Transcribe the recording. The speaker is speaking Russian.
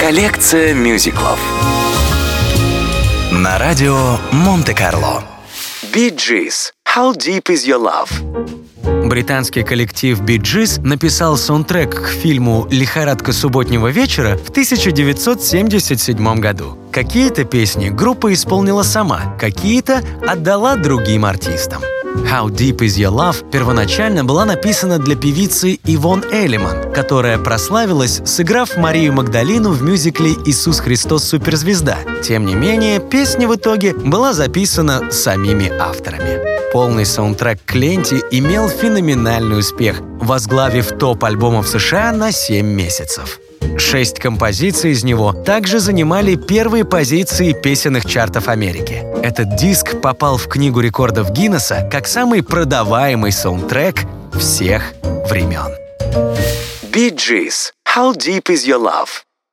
Коллекция мюзиклов на радио Монте-Карло. Gees. How deep is your love? Британский коллектив Gees написал саундтрек к фильму «Лихорадка субботнего вечера» в 1977 году. Какие-то песни группа исполнила сама, какие-то отдала другим артистам. «How Deep Is Your Love» первоначально была написана для певицы Ивон Элиман, которая прославилась, сыграв Марию Магдалину в мюзикле «Иисус Христос Суперзвезда». Тем не менее, песня в итоге была записана самими авторами. Полный саундтрек к ленте имел феноменальный успех, возглавив топ альбомов США на 7 месяцев. Шесть композиций из него также занимали первые позиции песенных чартов Америки. Этот диск попал в Книгу рекордов Гиннесса как самый продаваемый саундтрек всех времен. Bee Gees. How deep is your love?